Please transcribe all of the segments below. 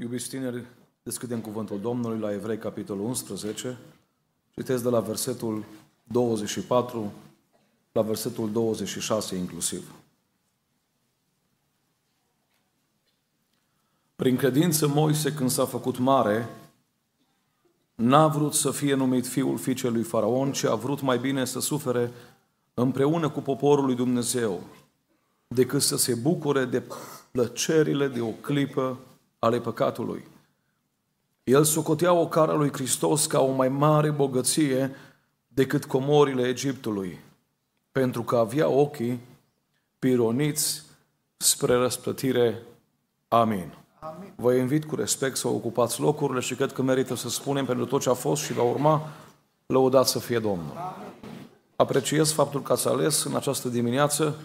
Iubiți tineri, deschidem cuvântul Domnului la Evrei, capitolul 11. Citesc de la versetul 24 la versetul 26 inclusiv. Prin credință Moise, când s-a făcut mare, n-a vrut să fie numit fiul fiicei lui Faraon, ci a vrut mai bine să sufere împreună cu poporul lui Dumnezeu, decât să se bucure de plăcerile de o clipă ale păcatului. El socotea o cara lui Hristos ca o mai mare bogăție decât comorile Egiptului, pentru că avea ochii pironiți spre răsplătire. Amin. Amin. Vă invit cu respect să ocupați locurile și cred că merită să spunem pentru tot ce a fost și va urma, lăudat să fie Domnul. Amin. Apreciez faptul că ați ales în această dimineață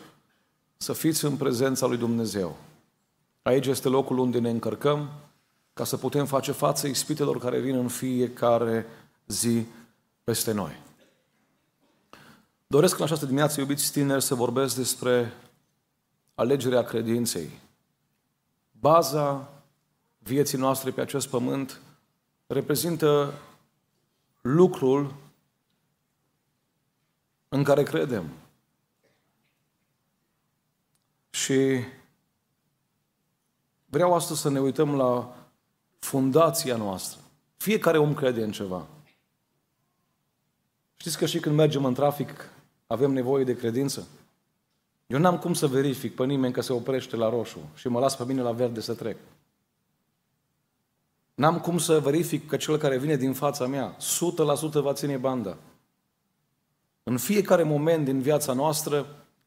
să fiți în prezența lui Dumnezeu. Aici este locul unde ne încărcăm ca să putem face față ispitelor care vin în fiecare zi peste noi. Doresc în această dimineață, iubiți tineri, să vorbesc despre alegerea credinței. Baza vieții noastre pe acest pământ reprezintă lucrul în care credem. Și vreau astăzi să ne uităm la fundația noastră. Fiecare om crede în ceva. Știți că și când mergem în trafic avem nevoie de credință? Eu n-am cum să verific pe nimeni că se oprește la roșu și mă las pe mine la verde să trec. N-am cum să verific că cel care vine din fața mea 100% va ține banda. În fiecare moment din viața noastră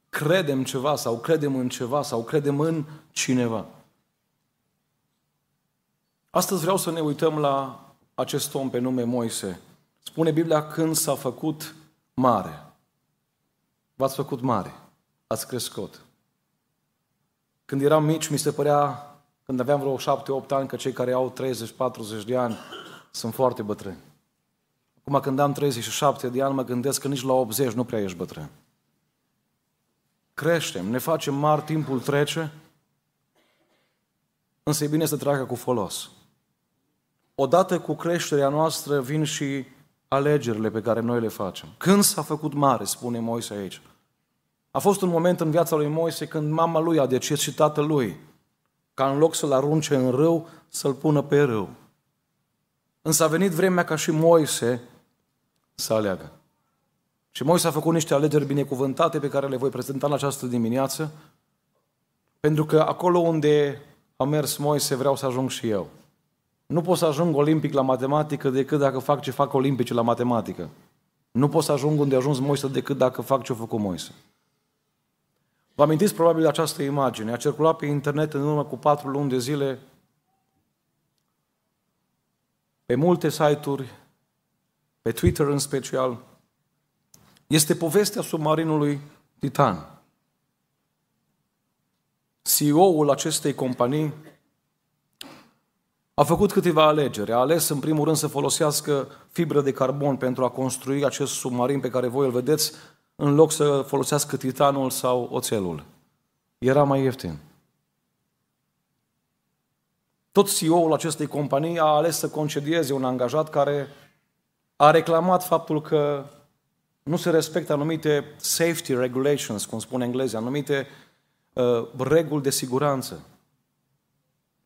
credem ceva sau credem în ceva sau credem în cineva. Astăzi vreau să ne uităm la acest om pe nume Moise. Spune Biblia când s-a făcut mare. V-ați făcut mare. Ați crescut. Când eram mici, mi se părea, când aveam vreo 7-8 ani, că cei care au 30-40 de ani sunt foarte bătrâni. Acum când am 37 de ani, mă gândesc că nici la 80 nu prea ești bătrân. Creștem, ne facem mari, timpul trece, însă e bine să treacă cu folos. Odată cu creșterea noastră vin și alegerile pe care noi le facem. Când s-a făcut mare, spune Moise aici. A fost un moment în viața lui Moise când mama lui a decis și tatăl lui, ca în loc să-l arunce în râu, să-l pună pe râu. Însă a venit vremea ca și Moise să aleagă. Și Moise a făcut niște alegeri binecuvântate pe care le voi prezenta în această dimineață, pentru că acolo unde a mers Moise vreau să ajung și eu. Nu pot să ajung olimpic la matematică decât dacă fac ce fac olimpici la matematică. Nu pot să ajung unde a ajuns Moise decât dacă fac ce a făcut Moise. Vă amintiți probabil de această imagine. A circulat pe internet în urmă cu patru luni de zile pe multe site-uri, pe Twitter în special. Este povestea submarinului Titan. CEO-ul acestei companii a făcut câteva alegeri. A ales în primul rând să folosească fibră de carbon pentru a construi acest submarin pe care voi îl vedeți, în loc să folosească titanul sau oțelul. Era mai ieftin. Tot CEO-ul acestei companii a ales să concedieze un angajat care a reclamat faptul că nu se respectă anumite safety regulations, cum spune englezii, anumite uh, reguli de siguranță.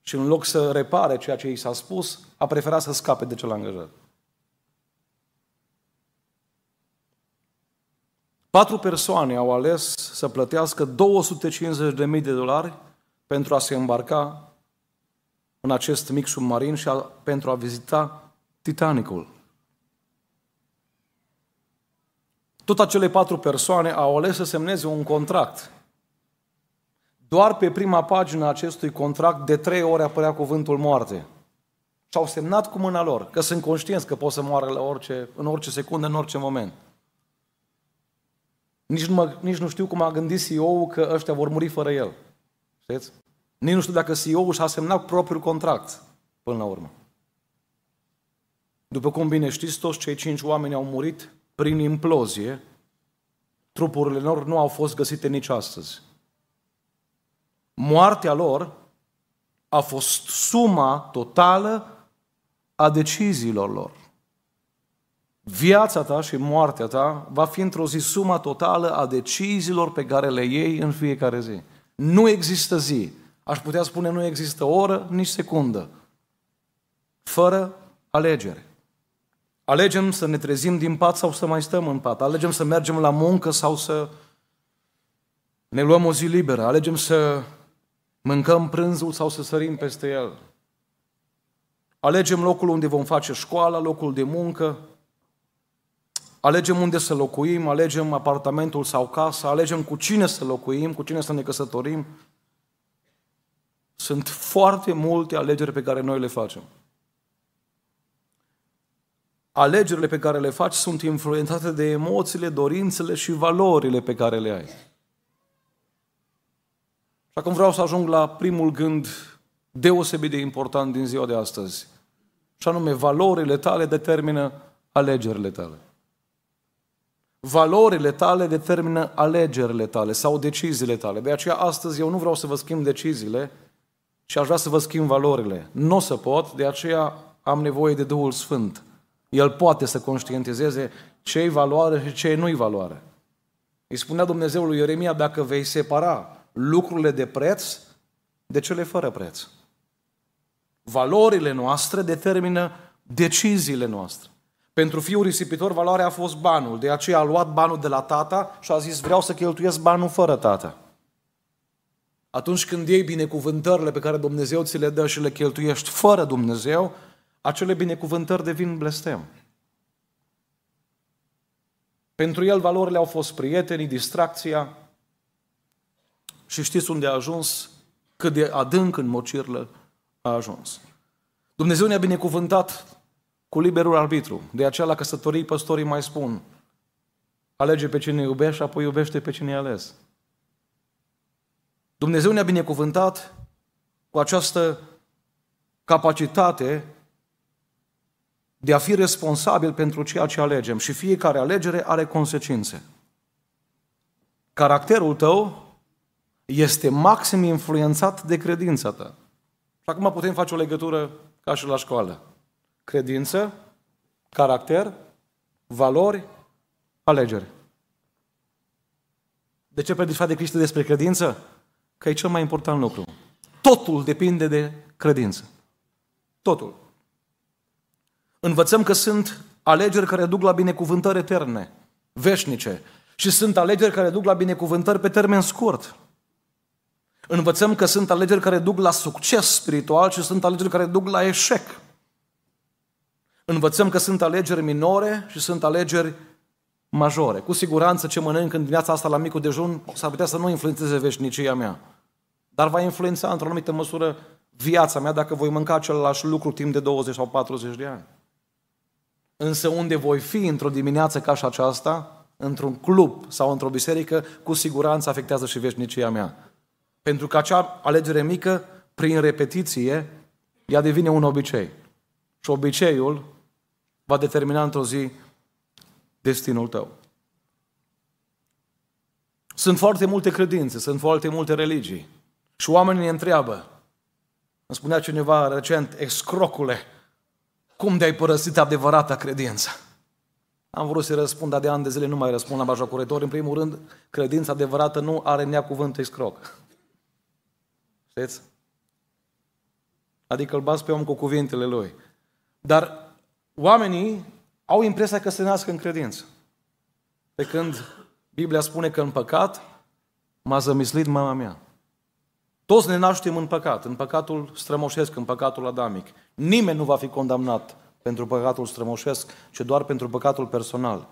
Și în loc să repare ceea ce i s-a spus, a preferat să scape de cel angajat. Patru persoane au ales să plătească 250.000 de dolari pentru a se îmbarca în acest mic submarin și a, pentru a vizita Titanicul. Tot acele patru persoane au ales să semneze un contract doar pe prima pagină a acestui contract de trei ori apărea cuvântul moarte. Și au semnat cu mâna lor, că sunt conștienți că pot să moară la orice, în orice secundă, în orice moment. Nici nu, mă, nici nu știu cum a gândit CEO-ul că ăștia vor muri fără el. Știți? Nici nu știu dacă CEO-ul și-a semnat propriul contract până la urmă. După cum bine știți, toți cei cinci oameni au murit prin implozie. Trupurile lor nu au fost găsite nici astăzi moartea lor a fost suma totală a deciziilor lor. Viața ta și moartea ta va fi într-o zi suma totală a deciziilor pe care le iei în fiecare zi. Nu există zi. Aș putea spune nu există oră, nici secundă. Fără alegere. Alegem să ne trezim din pat sau să mai stăm în pat. Alegem să mergem la muncă sau să ne luăm o zi liberă. Alegem să mâncăm prânzul sau să sărim peste el. Alegem locul unde vom face școala, locul de muncă. Alegem unde să locuim, alegem apartamentul sau casa, alegem cu cine să locuim, cu cine să ne căsătorim. Sunt foarte multe alegeri pe care noi le facem alegerile pe care le faci sunt influențate de emoțiile, dorințele și valorile pe care le ai. Și acum vreau să ajung la primul gând deosebit de important din ziua de astăzi. Și anume, valorile tale determină alegerile tale. Valorile tale determină alegerile tale sau deciziile tale. De aceea astăzi eu nu vreau să vă schimb deciziile, și aș vrea să vă schimb valorile. Nu o să pot, de aceea am nevoie de Duhul Sfânt el poate să conștientizeze ce-i valoare și ce nu-i valoare. Îi spunea Dumnezeu lui Ieremia, dacă vei separa lucrurile de preț de cele fără preț. Valorile noastre determină deciziile noastre. Pentru fiul risipitor, valoarea a fost banul. De aceea a luat banul de la tata și a zis, vreau să cheltuiesc banul fără tata. Atunci când iei binecuvântările pe care Dumnezeu ți le dă și le cheltuiești fără Dumnezeu, acele binecuvântări devin blestem. Pentru el valorile au fost prietenii, distracția și știți unde a ajuns, cât de adânc în mocirlă a ajuns. Dumnezeu ne-a binecuvântat cu liberul arbitru. De aceea la căsătorii păstorii mai spun, alege pe cine iubești și apoi iubește pe cine ales. Dumnezeu ne-a binecuvântat cu această capacitate de a fi responsabil pentru ceea ce alegem și fiecare alegere are consecințe. Caracterul tău este maxim influențat de credința ta. Și acum putem face o legătură ca și la școală. Credință, caracter, valori, alegere. De ce predici de Cristi despre credință? Că e cel mai important lucru. Totul depinde de credință. Totul. Învățăm că sunt alegeri care duc la binecuvântări eterne, veșnice. Și sunt alegeri care duc la binecuvântări pe termen scurt. Învățăm că sunt alegeri care duc la succes spiritual și sunt alegeri care duc la eșec. Învățăm că sunt alegeri minore și sunt alegeri majore. Cu siguranță ce mănânc în dimineața asta la micul dejun s-ar putea să nu influențeze veșnicia mea. Dar va influența într-o anumită măsură viața mea dacă voi mânca același lucru timp de 20 sau 40 de ani. Însă unde voi fi într-o dimineață ca și aceasta, într-un club sau într-o biserică, cu siguranță afectează și veșnicia mea. Pentru că acea alegere mică, prin repetiție, ea devine un obicei. Și obiceiul va determina într-o zi destinul tău. Sunt foarte multe credințe, sunt foarte multe religii. Și oamenii ne întreabă. Îmi spunea cineva recent, excrocule, cum de-ai părăsit adevărata credință? Am vrut să răspund, dar de ani de zile nu mai răspund la bajocurători. În primul rând, credința adevărată nu are nea cuvânt scroc. Știți? Adică îl bați pe om cu cuvintele lui. Dar oamenii au impresia că se nasc în credință. Pe când Biblia spune că în păcat m-a zămislit mama mea. Toți ne naștem în păcat, în păcatul strămoșesc, în păcatul adamic. Nimeni nu va fi condamnat pentru păcatul strămoșesc, ci doar pentru păcatul personal.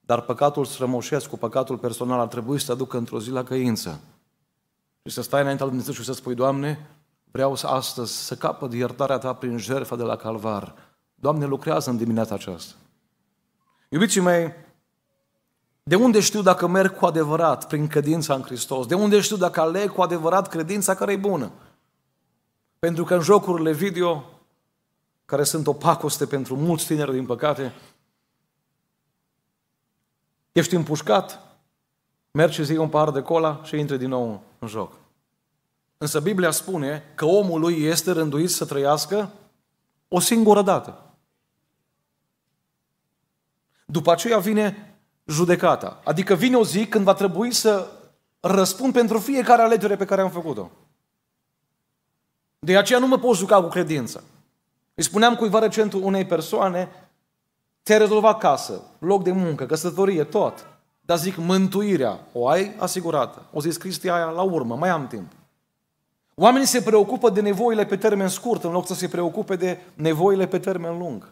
Dar păcatul strămoșesc cu păcatul personal ar trebui să te aducă într-o zi la căință. Și să stai înaintea lui Dumnezeu și să spui, Doamne, vreau să astăzi să capăt iertarea Ta prin jertfa de la calvar. Doamne, lucrează în dimineața aceasta. Iubiții mei, de unde știu dacă merg cu adevărat prin credința în Hristos? De unde știu dacă aleg cu adevărat credința care e bună? Pentru că în jocurile video, care sunt o pacoste pentru mulți tineri din păcate, ești împușcat, mergi și zici un par de cola și intri din nou în joc. Însă Biblia spune că omul lui este rânduit să trăiască o singură dată. După aceea vine judecata. Adică vine o zi când va trebui să răspund pentru fiecare alegere pe care am făcut-o. De aceea nu mă pot juca cu credința. Îi spuneam cuiva recent unei persoane, ți-ai rezolvat casă, loc de muncă, căsătorie, tot. Dar zic, mântuirea o ai asigurată. O zis Cristi aia la urmă, mai am timp. Oamenii se preocupă de nevoile pe termen scurt în loc să se preocupe de nevoile pe termen lung.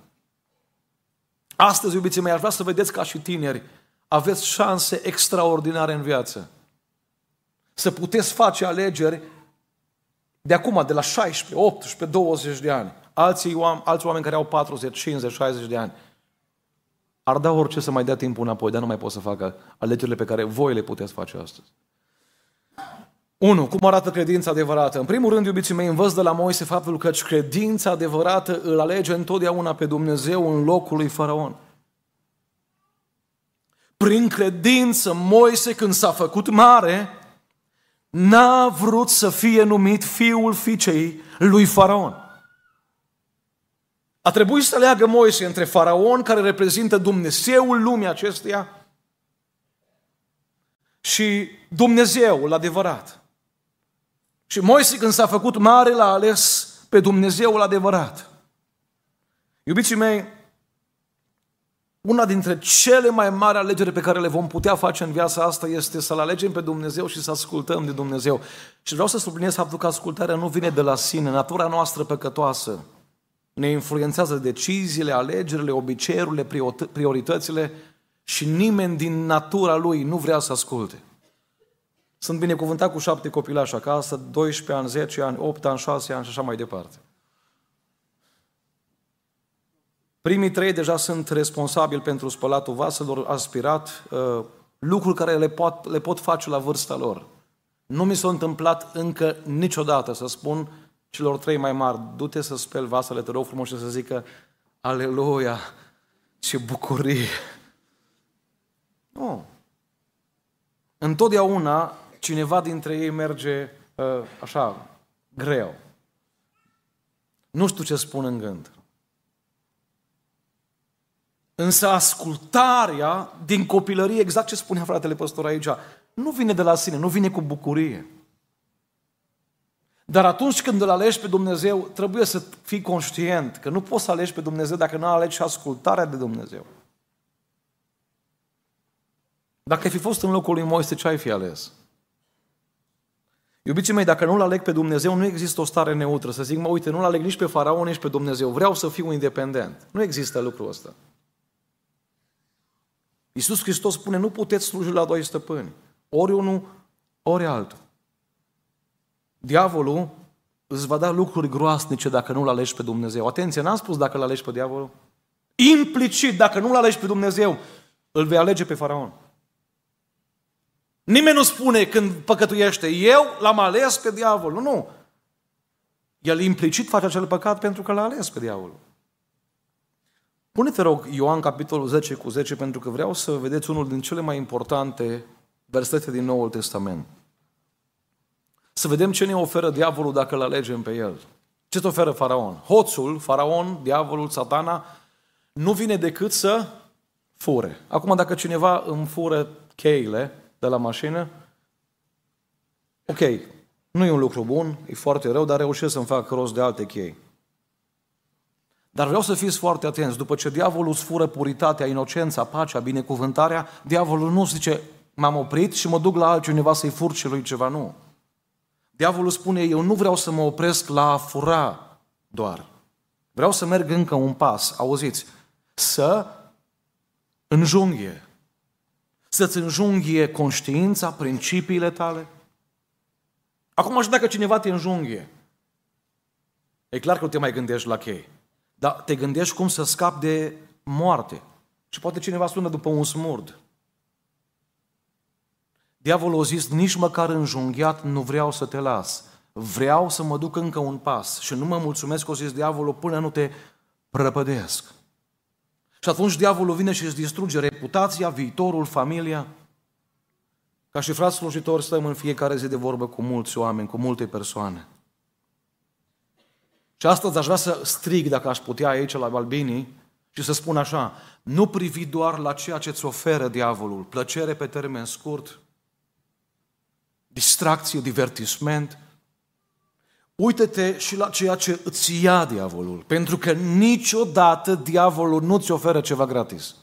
Astăzi, iubiții mei, aș vrea să vedeți ca și tineri, aveți șanse extraordinare în viață. Să puteți face alegeri de acum, de la 16, 18, 20 de ani. Alții, alți oameni care au 40, 50, 60 de ani. Ar da orice să mai dea timpul înapoi, dar nu mai pot să facă alegerile pe care voi le puteți face astăzi. 1. Cum arată credința adevărată? În primul rând, iubiții mei, învăț de la Moise faptul că credința adevărată îl alege întotdeauna pe Dumnezeu în locul lui Faraon. Prin credință, Moise, când s-a făcut mare, n-a vrut să fie numit fiul fiicei lui Faraon. A trebuit să leagă Moise între Faraon, care reprezintă Dumnezeul lumii acesteia, și Dumnezeul adevărat. Și Moise, când s-a făcut mare, l-a ales pe Dumnezeul adevărat. Iubiții mei, una dintre cele mai mari alegeri pe care le vom putea face în viața asta este să-L alegem pe Dumnezeu și să ascultăm de Dumnezeu. Și vreau să subliniez faptul că ascultarea nu vine de la sine. Natura noastră păcătoasă ne influențează deciziile, alegerile, obiceiurile, prioritățile și nimeni din natura lui nu vrea să asculte. Sunt binecuvântat cu șapte copilași acasă, 12 ani, 10 ani, 8 ani, 6 ani și așa mai departe. Primii trei deja sunt responsabili pentru spălatul vaselor, aspirat, uh, lucruri care le pot, le pot face la vârsta lor. Nu mi s-a întâmplat încă niciodată să spun celor trei mai mari, du-te să speli vasele, te rog frumos și să zică, aleluia, ce bucurie. Nu. Întotdeauna cineva dintre ei merge uh, așa, greu. Nu știu ce spun în gând. Însă ascultarea din copilărie, exact ce spunea fratele păstor aici, nu vine de la sine, nu vine cu bucurie. Dar atunci când îl alegi pe Dumnezeu, trebuie să fii conștient că nu poți să alegi pe Dumnezeu dacă nu alegi și ascultarea de Dumnezeu. Dacă ai fi fost în locul lui Moise, ce ai fi ales? Iubiții mei, dacă nu-L aleg pe Dumnezeu, nu există o stare neutră. Să zic, mă, uite, nu-L aleg nici pe Faraon, nici pe Dumnezeu. Vreau să fiu independent. Nu există lucrul ăsta. Iisus Hristos spune, nu puteți sluji la doi stăpâni. Ori unul, ori altul. Diavolul îți va da lucruri groasnice dacă nu-L alegi pe Dumnezeu. Atenție, n-am spus dacă-L alegi pe diavolul. Implicit, dacă nu-L alegi pe Dumnezeu, îl vei alege pe Faraon. Nimeni nu spune când păcătuiește, eu l-am ales pe diavol. Nu, nu. El implicit face acel păcat pentru că l-a ales pe diavol. Pune-te, rog, Ioan, capitolul 10 cu 10, pentru că vreau să vedeți unul din cele mai importante versete din Noul Testament. Să vedem ce ne oferă diavolul dacă îl alegem pe el. Ce te oferă faraon? Hoțul, faraon, diavolul, satana, nu vine decât să fure. Acum, dacă cineva îmi fură cheile, de la mașină, ok, nu e un lucru bun, e foarte rău, dar reușesc să-mi fac rost de alte chei. Dar vreau să fiți foarte atenți. După ce diavolul îți fură puritatea, inocența, pacea, binecuvântarea, diavolul nu zice, m-am oprit și mă duc la altcineva să-i fur celui ceva. Nu. Diavolul spune, eu nu vreau să mă opresc la a fura doar. Vreau să merg încă un pas, auziți, să înjunghe, să-ți înjunghie conștiința, principiile tale. Acum și dacă cineva te înjunghie, e clar că nu te mai gândești la chei, dar te gândești cum să scapi de moarte. Și poate cineva sună după un smurd. Diavolul a zis, nici măcar înjunghiat nu vreau să te las. Vreau să mă duc încă un pas și nu mă mulțumesc, o zis diavolul, până nu te prăpădesc. Și atunci diavolul vine și îți distruge reputația, viitorul, familia. Ca și frați slujitori stăm în fiecare zi de vorbă cu mulți oameni, cu multe persoane. Și astăzi aș vrea să strig, dacă aș putea aici la Balbinii, și să spun așa, nu privi doar la ceea ce îți oferă diavolul, plăcere pe termen scurt, distracție, divertisment, Uită-te și la ceea ce îți ia diavolul, pentru că niciodată diavolul nu ți oferă ceva gratis.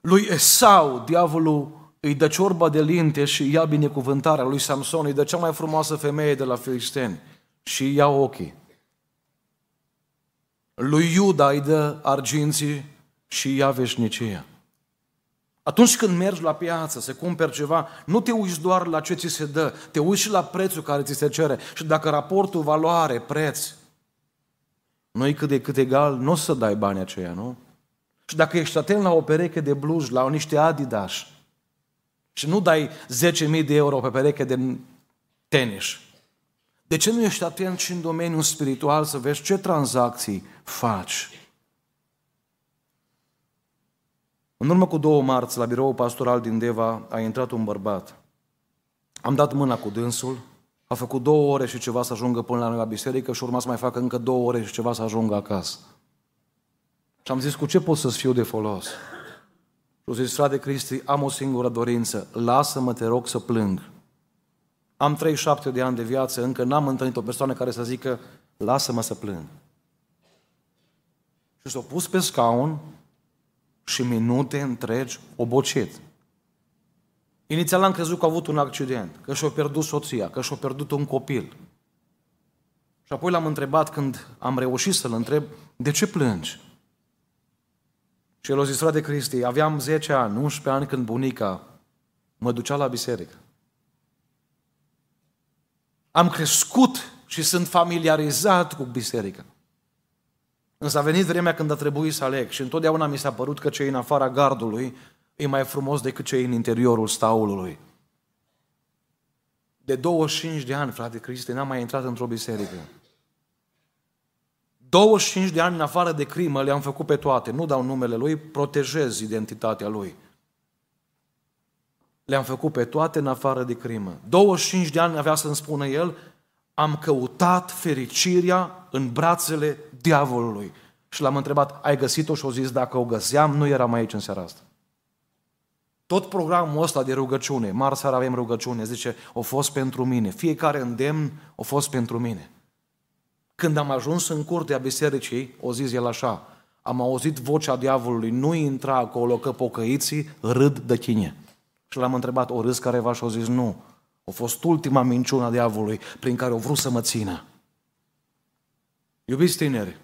Lui Esau, diavolul îi dă ciorba de linte și ia binecuvântarea. Lui Samson îi dă cea mai frumoasă femeie de la filisteni și ia ochii. Lui Iuda îi dă arginții și ia veșnicia. Atunci când mergi la piață să cumperi ceva, nu te uiți doar la ce ți se dă, te uiți și la prețul care ți se cere. Și dacă raportul valoare-preț nu e cât de cât egal, nu o să dai bani aceia, nu? Și dacă ești atent la o pereche de blugi, la niște Adidas, și nu dai 10.000 de euro pe pereche de tenis, de ce nu ești atent și în domeniul spiritual să vezi ce tranzacții faci? În urmă cu două marți, la biroul pastoral din Deva, a intrat un bărbat. Am dat mâna cu dânsul, a făcut două ore și ceva să ajungă până la noi la biserică și urma să mai facă încă două ore și ceva să ajungă acasă. Și am zis, cu ce pot să-ți fiu de folos? Și au zis, frate Cristi, am o singură dorință, lasă-mă, te rog, să plâng. Am 37 de ani de viață, încă n-am întâlnit o persoană care să zică, lasă-mă să plâng. Și s-a pus pe scaun și minute întregi obocit. Inițial am crezut că a avut un accident, că și-a pierdut soția, că și-a pierdut un copil. Și apoi l-am întrebat când am reușit să-l întreb, de ce plângi? Și el a zis, frate Cristi, aveam 10 ani, 11 ani când bunica mă ducea la biserică. Am crescut și sunt familiarizat cu biserica. Însă a venit vremea când a trebuit să aleg și întotdeauna mi s-a părut că cei în afara gardului e mai frumos decât cei în interiorul staulului. De 25 de ani, frate Cristi, n-am mai intrat într-o biserică. 25 de ani în afară de crimă le-am făcut pe toate. Nu dau numele lui, protejez identitatea lui. Le-am făcut pe toate în afară de crimă. 25 de ani avea să-mi spună el, am căutat fericirea în brațele diavolului. Și l-am întrebat, ai găsit-o? Și o zis, dacă o găseam, nu eram aici în seara asta. Tot programul ăsta de rugăciune, marți seara avem rugăciune, zice, o fost pentru mine. Fiecare îndemn o fost pentru mine. Când am ajuns în curtea bisericii, o zis el așa, am auzit vocea diavolului, nu intra acolo că pocăiții râd de tine. Și l-am întrebat, o râs careva și o zis, nu. A fost ultima minciună a diavolului prin care o vrut să mă țină. Iubiți tineri,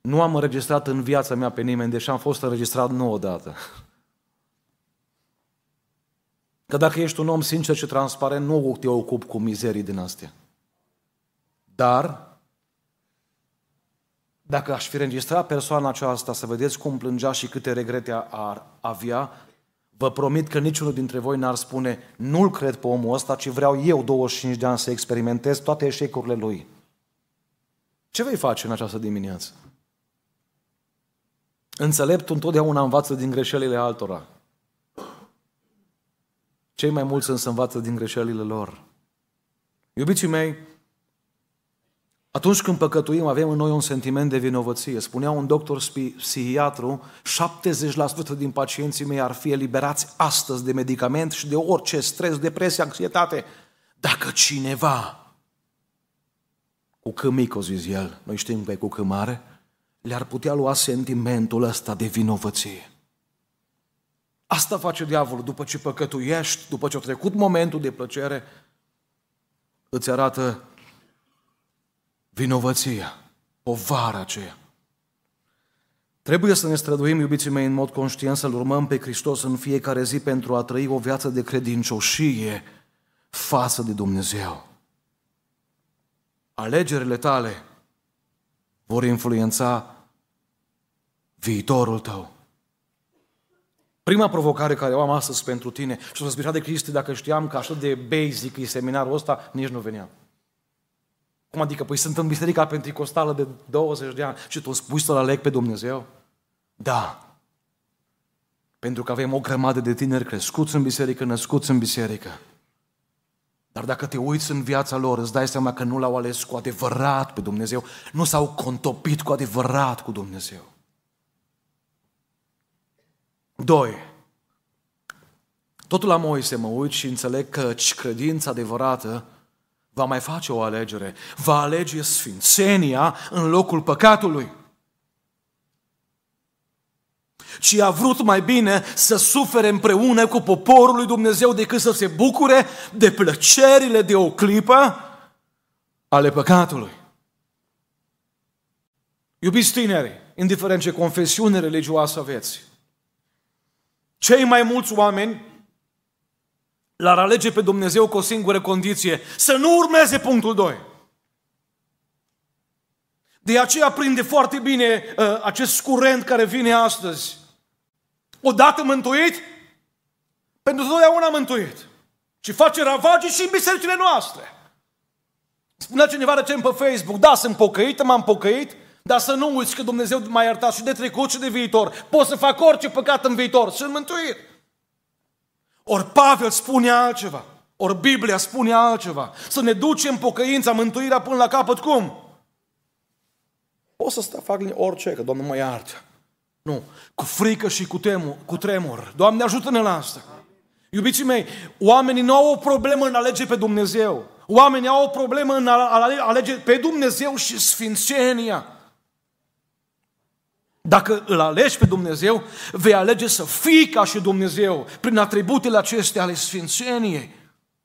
nu am înregistrat în viața mea pe nimeni, deși am fost înregistrat nu odată. Că dacă ești un om sincer și transparent, nu te ocupi cu mizerii din astea. Dar, dacă aș fi înregistrat persoana aceasta să vedeți cum plângea și câte regrete ar avea, vă promit că niciunul dintre voi n-ar spune nu-l cred pe omul ăsta, ci vreau eu 25 de ani să experimentez toate eșecurile lui. Ce vei face în această dimineață? Înțeleptul întotdeauna învață din greșelile altora. Cei mai mulți însă învață din greșelile lor. Iubiții mei, atunci când păcătuim, avem în noi un sentiment de vinovăție. Spunea un doctor psihiatru, 70% din pacienții mei ar fi eliberați astăzi de medicament și de orice stres, depresie, anxietate. Dacă cineva, cu cât mic, o zis el, noi știm că e cu cât mare, le-ar putea lua sentimentul ăsta de vinovăție. Asta face diavolul după ce păcătuiești, după ce a trecut momentul de plăcere, îți arată vinovăția, povara aceea. Trebuie să ne străduim, iubiții mei, în mod conștient să-L urmăm pe Hristos în fiecare zi pentru a trăi o viață de credincioșie față de Dumnezeu. Alegerile tale vor influența viitorul tău. Prima provocare care o am astăzi pentru tine și o să de Cristi dacă știam că așa de basic e seminarul ăsta, nici nu veneam. Cum adică? Păi sunt în biserica pentecostală de 20 de ani și tu spui să-L aleg pe Dumnezeu? Da. Pentru că avem o grămadă de tineri crescuți în biserică, născuți în biserică. Dar dacă te uiți în viața lor, îți dai seama că nu l-au ales cu adevărat pe Dumnezeu, nu s-au contopit cu adevărat cu Dumnezeu. Doi, totul la Moise mă uit și înțeleg că credința adevărată va mai face o alegere. Va alege sfințenia în locul păcatului. Ci a vrut mai bine să sufere împreună cu poporul lui Dumnezeu decât să se bucure de plăcerile de o clipă ale păcatului. Iubiți tineri, indiferent ce confesiune religioasă aveți, cei mai mulți oameni l-ar alege pe Dumnezeu cu o singură condiție, să nu urmeze punctul 2. De aceea prinde foarte bine uh, acest curent care vine astăzi. Odată mântuit, pentru totdeauna mântuit. Și face ravagii și în bisericile noastre. Spunea cineva recent pe Facebook, da, sunt pocăit, m-am pocăit, dar să nu uiți că Dumnezeu m-a iertat și de trecut și de viitor. Pot să fac orice păcat în viitor, sunt mântuit. Ori Pavel spune altceva. Ori Biblia spune altceva. Să ne ducem pocăința, mântuirea până la capăt. Cum? O să stau, fac orice, că Doamne mă iartă. Nu. Cu frică și cu, temu, cu tremur. Doamne ajută-ne la asta. Iubiții mei, oamenii nu au o problemă în alege pe Dumnezeu. Oamenii au o problemă în a alege pe Dumnezeu și sfințenia. Dacă îl alegi pe Dumnezeu, vei alege să fii ca și Dumnezeu prin atributele acestea ale sfințeniei,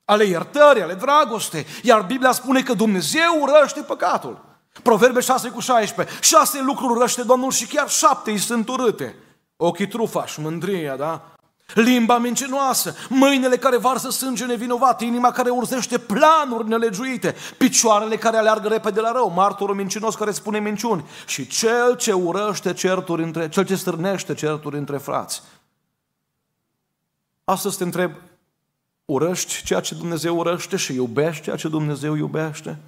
ale iertării, ale dragostei. Iar Biblia spune că Dumnezeu urăște păcatul. Proverbe 6 cu 16. Șase lucruri urăște Domnul și chiar șapte îi sunt urâte. Ochii trufași, mândria, da? Limba mincinoasă, mâinile care varsă sânge nevinovat, inima care urzește planuri nelegiuite, picioarele care aleargă repede la rău, martorul mincinos care spune minciuni și cel ce urăște certuri între, cel ce stârnește certuri între frați. Astăzi te întreb, urăști ceea ce Dumnezeu urăște și iubești ceea ce Dumnezeu iubește?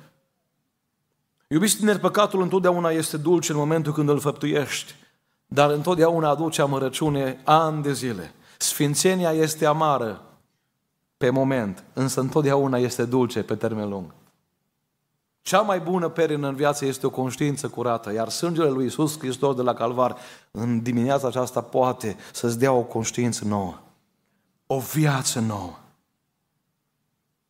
Iubiți tineri, păcatul întotdeauna este dulce în momentul când îl făptuiești, dar întotdeauna aduce amărăciune ani de zile. Sfințenia este amară pe moment, însă întotdeauna este dulce pe termen lung. Cea mai bună perină în viață este o conștiință curată, iar sângele lui Isus Hristos de la Calvar în dimineața aceasta poate să-ți dea o conștiință nouă, o viață nouă.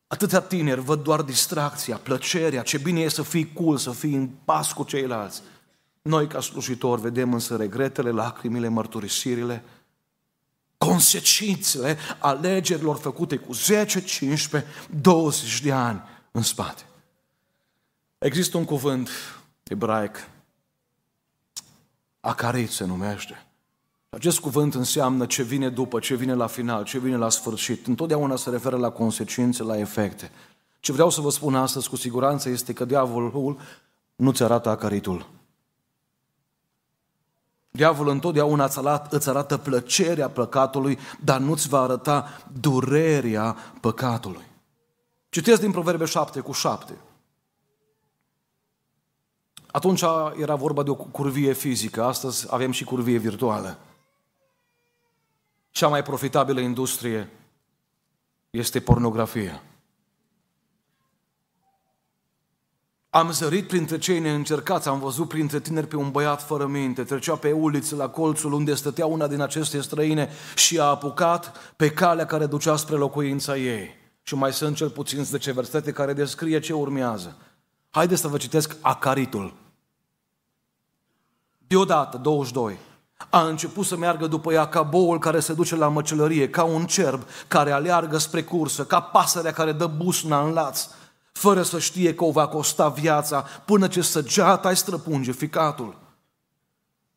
Atâția tineri văd doar distracția, plăcerea, ce bine e să fii cool, să fii în pas cu ceilalți. Noi, ca slujitori, vedem însă regretele, lacrimile, mărturisirile, consecințele alegerilor făcute cu 10, 15, 20 de ani în spate. Există un cuvânt ebraic, acarit se numește. Acest cuvânt înseamnă ce vine după, ce vine la final, ce vine la sfârșit. Întotdeauna se referă la consecințe, la efecte. Ce vreau să vă spun astăzi cu siguranță este că diavolul nu-ți arată acaritul. Diavolul întotdeauna îți arată plăcerea păcatului, dar nu-ți va arăta durerea păcatului. Citesc din Proverbe 7 cu 7. Atunci era vorba de o curvie fizică, astăzi avem și curvie virtuală. Cea mai profitabilă industrie este pornografia. Am zărit printre cei neîncercați, am văzut printre tineri pe un băiat fără minte, trecea pe uliță la colțul unde stătea una din aceste străine și a apucat pe calea care ducea spre locuința ei. Și mai sunt cel puțin 10 versete care descrie ce urmează. Haideți să vă citesc acaritul. Deodată, 22, a început să meargă după ea ca boul care se duce la măcelărie, ca un cerb care aleargă spre cursă, ca pasărea care dă busna în laț fără să știe că o va costa viața până ce săgeata îi străpunge ficatul.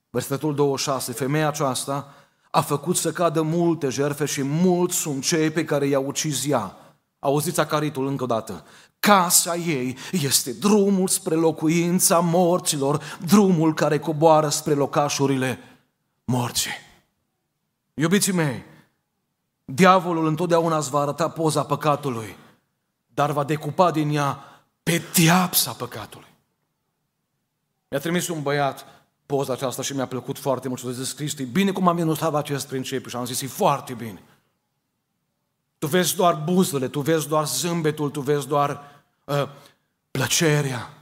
Versetul 26, femeia aceasta a făcut să cadă multe jerfe și mulți sunt cei pe care i-a ucis ea. Auziți acaritul încă o dată. Casa ei este drumul spre locuința morților, drumul care coboară spre locașurile morții. Iubiții mei, diavolul întotdeauna îți va arăta poza păcatului dar va decupa din ea pediapsa păcatului. Mi-a trimis un băiat poza aceasta și mi-a plăcut foarte mult și a zis, Cristi, bine cum am ilustrat acest principiu și am zis, e foarte bine. Tu vezi doar buzele, tu vezi doar zâmbetul, tu vezi doar uh, plăcerea.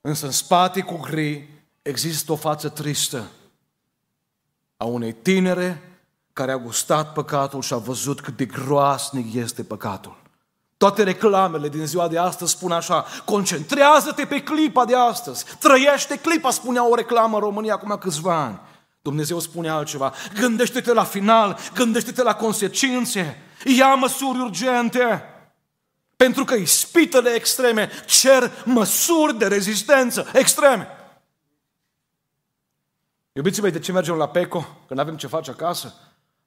Însă în spate cu gri există o față tristă a unei tinere care a gustat păcatul și a văzut cât de groasnic este păcatul. Toate reclamele din ziua de astăzi spun așa, concentrează-te pe clipa de astăzi, trăiește clipa, spunea o reclamă în România acum câțiva ani. Dumnezeu spune altceva, gândește-te la final, gândește-te la consecințe, ia măsuri urgente. Pentru că ispitele extreme cer măsuri de rezistență extreme. Iubiții mei, de ce mergem la PECO? Că nu avem ce face acasă?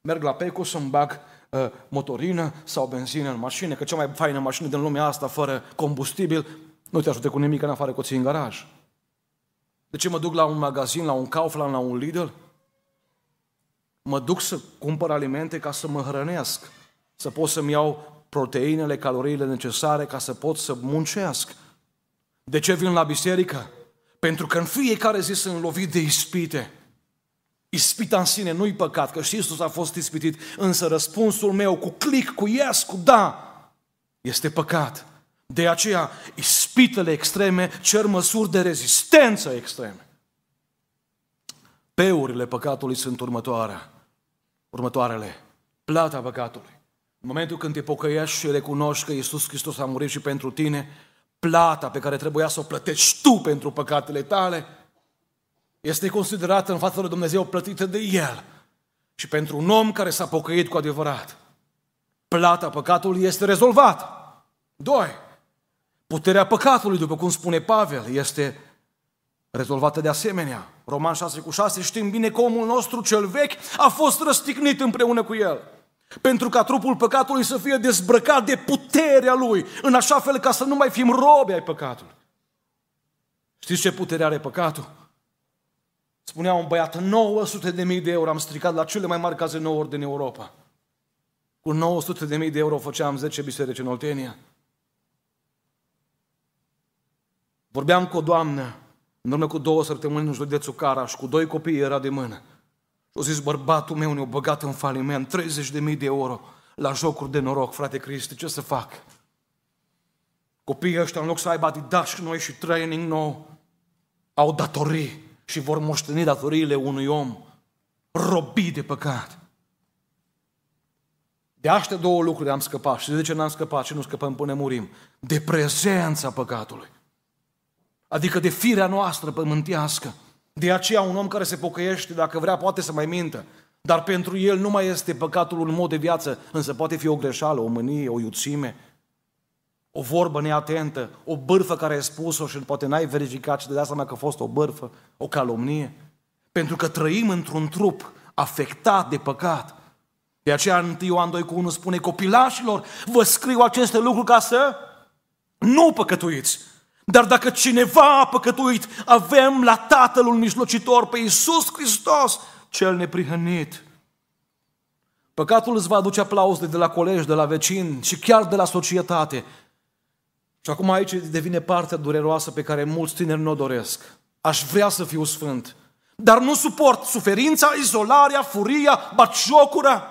Merg la PECO să-mi bag uh, motorină sau benzină în mașină, că cea mai faină mașină din lumea asta, fără combustibil, nu te ajute cu nimic în afară cu ții în garaj. De ce mă duc la un magazin, la un Kaufland, la un Lidl? Mă duc să cumpăr alimente ca să mă hrănesc, să pot să-mi iau proteinele, caloriile necesare ca să pot să muncesc. De ce vin la biserică? Pentru că în fiecare zi sunt lovit de ispite. Ispita în sine nu-i păcat, că și Iisus a fost ispitit, însă răspunsul meu cu click, cu yes, cu da, este păcat. De aceea, ispitele extreme cer măsuri de rezistență extreme. Peurile păcatului sunt următoarea, următoarele. Plata păcatului. În momentul când te pocăiești și recunoști că Iisus Hristos a murit și pentru tine, plata pe care trebuia să o plătești tu pentru păcatele tale, este considerată în fața lui Dumnezeu plătită de El. Și pentru un om care s-a pocăit cu adevărat, plata păcatului este rezolvată. Doi, puterea păcatului, după cum spune Pavel, este rezolvată de asemenea. Roman 6 cu 6 știm bine că omul nostru cel vechi a fost răstignit împreună cu el pentru ca trupul păcatului să fie dezbrăcat de puterea lui, în așa fel ca să nu mai fim robi ai păcatului. Știți ce putere are păcatul? Spunea un băiat, 900 de mii de euro am stricat la cele mai mari cazinouri din Europa. Cu 900 de mii de euro făceam 10 biserici în Oltenia. Vorbeam cu o doamnă, în urmă cu două săptămâni în județul Caraș, cu doi copii era de mână. Și au zis, bărbatul meu ne-a băgat în faliment 30 de mii de euro la jocuri de noroc, frate Cristi, ce să fac? Copiii ăștia, în loc să aibă adidas noi și training nou, au datorii și vor moșteni datoriile unui om robit de păcat. De astea două lucruri am scăpat. Și de ce n-am scăpat și nu scăpăm până murim? De prezența păcatului. Adică de firea noastră pământească. De aceea un om care se pocăiește, dacă vrea, poate să mai mintă. Dar pentru el nu mai este păcatul un mod de viață, însă poate fi o greșeală, o mânie, o iuțime, o vorbă neatentă, o bârfă care ai spus-o și poate n-ai verificat și de dai seama că a fost o bârfă, o calomnie. Pentru că trăim într-un trup afectat de păcat. De aceea în Ioan 2 cu 1 spune copilașilor, vă scriu aceste lucruri ca să nu păcătuiți. Dar dacă cineva a păcătuit, avem la Tatăl un mijlocitor, pe Iisus Hristos, cel neprihănit. Păcatul îți va aduce aplauze de la colegi, de la vecini și chiar de la societate. Și acum aici devine partea dureroasă pe care mulți tineri nu o doresc. Aș vrea să fiu sfânt, dar nu suport suferința, izolarea, furia, baciocura.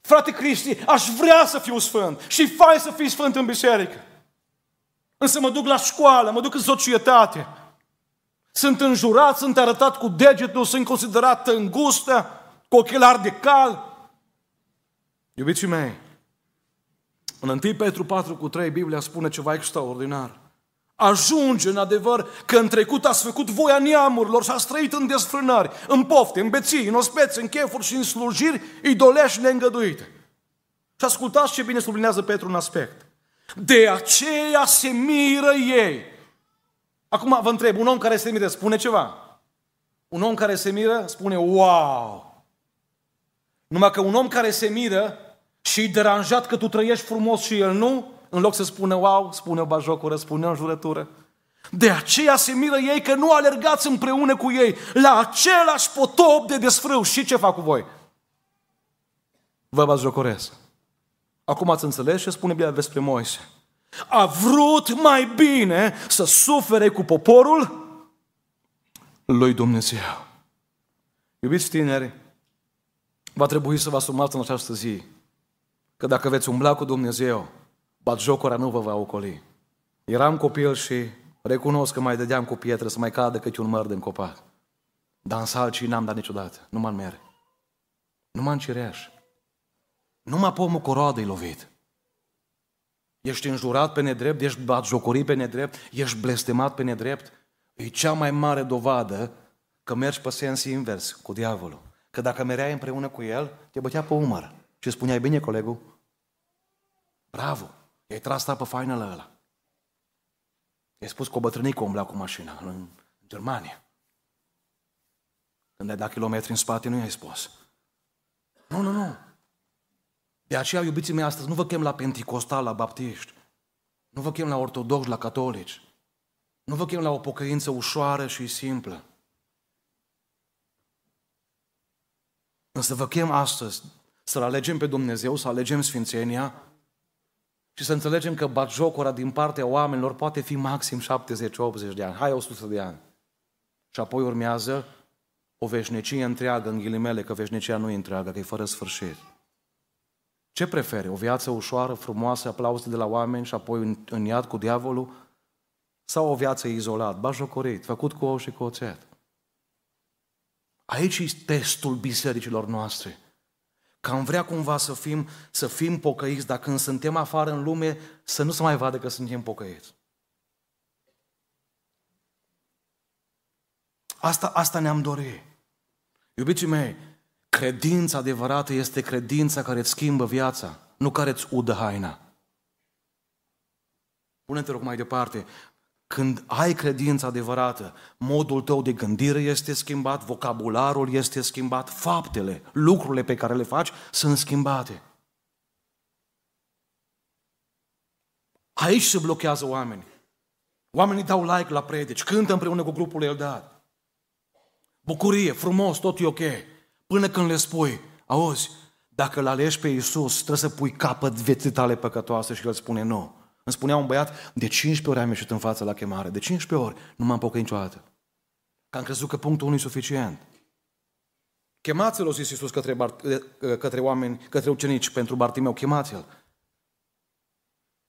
Frate Cristi, aș vrea să fiu sfânt și fai să fii sfânt în biserică. Însă mă duc la școală, mă duc în societate. Sunt înjurat, sunt arătat cu degetul, sunt considerat îngustă, cu ochelari de cal. Iubiții mei, în 1 Petru 4 cu 3, Biblia spune ceva extraordinar. Ajunge în adevăr că în trecut ați făcut voia neamurilor și ați trăit în desfrânări, în pofte, în beții, în ospețe, în chefuri și în slujiri idolești neîngăduite. Și ascultați ce bine sublinează Petru un aspect. De aceea se miră ei. Acum vă întreb, un om care se miră spune ceva? Un om care se miră spune wow. Numai că un om care se miră și deranjat că tu trăiești frumos și el nu, în loc să spună wow, spune o bajocură, spune o jurătură. De aceea se miră ei că nu alergați împreună cu ei la același potop de desfrâu. Și ce fac cu voi? Vă bajocoresc. Acum ați înțeles ce spune Biblia despre Moise. A vrut mai bine să sufere cu poporul lui Dumnezeu. Iubiți tineri, va trebui să vă asumați în această zi că dacă veți umbla cu Dumnezeu, batjocura nu vă va ocoli. Eram copil și recunosc că mai dădeam cu pietre să mai cadă câte un măr din copac. Dar în salcii n-am dat niciodată, nu mă mere. Numai în cireș. Numai pomul cu roadă lovit. Ești înjurat pe nedrept, ești batjocorit pe nedrept, ești blestemat pe nedrept. E cea mai mare dovadă că mergi pe sens invers cu diavolul. Că dacă mereai împreună cu el, te bătea pe umăr. Și spuneai, bine, colegul, bravo, i-ai tras pe fainele ăla. I-ai spus că o bătrânică umbla cu mașina în Germania. Când ai dat kilometri în spate, nu i-ai spus. Nu, nu, nu. De aceea, iubiții mei, astăzi nu vă chem la penticostal, la baptiști. Nu vă chem la ortodoxi, la catolici. Nu vă chem la o pocăință ușoară și simplă. Însă vă chem astăzi să-L alegem pe Dumnezeu, să alegem Sfințenia și să înțelegem că batjocura din partea oamenilor poate fi maxim 70-80 de ani, hai 100 de ani. Și apoi urmează o veșnicie întreagă, în ghilimele, că veșnicia nu e întreagă, că e fără sfârșit. Ce preferi? O viață ușoară, frumoasă, aplauze de la oameni și apoi în, în iad cu diavolul? Sau o viață izolat, bajocorit, făcut cu ou și cu oțet? Aici e testul bisericilor noastre. Că am vrea cumva să fim, să fim pocăiți, dar când suntem afară în lume, să nu se mai vadă că suntem pocăiți. Asta, asta ne-am dorit. Iubiții mei, credința adevărată este credința care îți schimbă viața, nu care îți udă haina. Pune-te rog mai departe. Când ai credința adevărată, modul tău de gândire este schimbat, vocabularul este schimbat, faptele, lucrurile pe care le faci sunt schimbate. Aici se blochează oamenii. Oamenii dau like la predici, cântă împreună cu grupul Eldad. Bucurie, frumos, tot e ok. Până când le spui, auzi, dacă îl alegi pe Iisus, trebuie să pui capăt vieții tale păcătoase și El spune nu. Îmi spunea un băiat, de 15 ori am ieșit în față la chemare, de 15 ori, nu m-am pocăit niciodată. Că am crezut că punctul 1 e suficient. Chemați-l, zis Iisus către, către oameni, către ucenici pentru Bartimeu, chemați-l.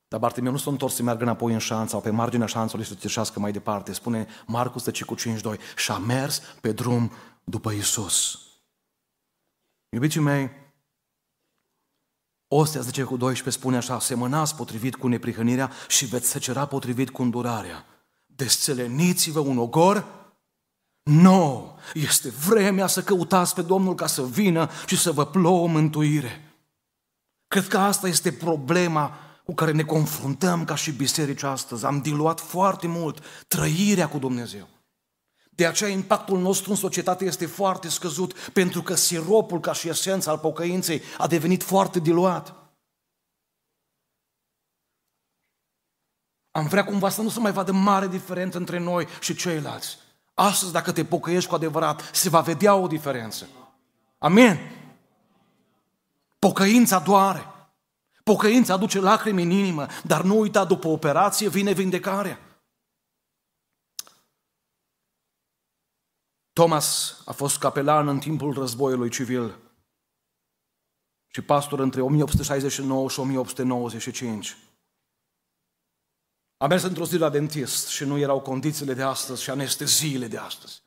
Dar Bartimeu nu s-a întors să meargă înapoi în șanță sau pe marginea șanțului să țeșească mai departe. Spune Marcus tăci cu 5.2 și a mers pe drum după Iisus. Iubiții mei, Ostea 10 cu 12 spune așa, semănați potrivit cu neprihănirea și veți secera potrivit cu îndurarea. Desțeleniți-vă un ogor nou. Este vremea să căutați pe Domnul ca să vină și să vă plouă mântuire. Cred că asta este problema cu care ne confruntăm ca și biserici astăzi. Am diluat foarte mult trăirea cu Dumnezeu. De aceea impactul nostru în societate este foarte scăzut, pentru că siropul ca și esența al pocăinței a devenit foarte diluat. Am vrea cumva să nu se mai vadă mare diferență între noi și ceilalți. Astăzi, dacă te pocăiești cu adevărat, se va vedea o diferență. Amin. Pocăința doare. Pocăința aduce lacrimi în inimă, dar nu uita, după operație vine vindecarea. Thomas a fost capelan în timpul războiului civil și pastor între 1869 și 1895. A mers într-o zi la dentist și nu erau condițiile de astăzi și anesteziile de astăzi.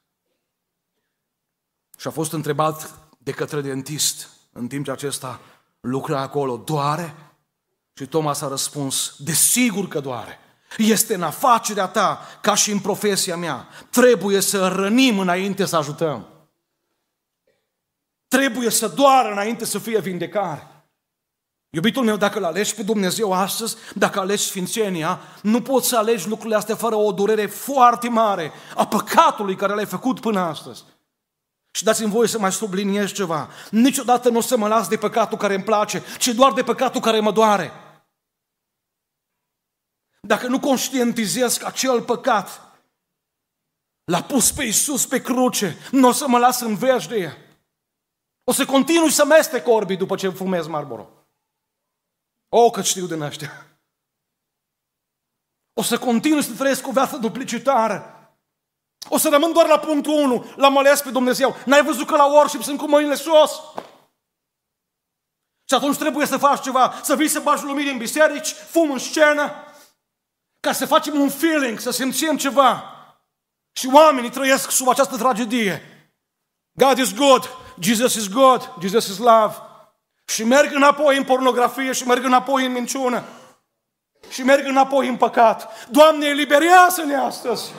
Și a fost întrebat de către dentist în timp ce acesta lucra acolo, doare? Și Thomas a răspuns, desigur că doare. Este în afacerea ta, ca și în profesia mea. Trebuie să rănim înainte să ajutăm. Trebuie să doară înainte să fie vindecare. Iubitul meu, dacă îl alegi pe Dumnezeu astăzi, dacă alegi Sfințenia, nu poți să alegi lucrurile astea fără o durere foarte mare a păcatului care l-ai făcut până astăzi. Și dați-mi voie să mai subliniez ceva. Niciodată nu o să mă las de păcatul care îmi place, ci doar de păcatul care mă doare. Dacă nu conștientizez că acel păcat l-a pus pe Iisus pe cruce, nu o să mă las în veșnie. O să continui să meste corbii după ce fumez Marlboro. O, că știu din ăștia. O să continui să trăiesc o viață duplicitară. O să rămân doar la punctul 1, l-am ales pe Dumnezeu. N-ai văzut că la worship sunt cu mâinile sus? Și atunci trebuie să faci ceva, să vii să bagi lumini în biserici, fum în scenă, ca să facem un feeling, să simțim ceva. Și oamenii trăiesc sub această tragedie. God is good, Jesus is good, Jesus is love. Și merg înapoi în pornografie și merg înapoi în minciună. Și merg înapoi în păcat. Doamne, eliberează-ne astăzi!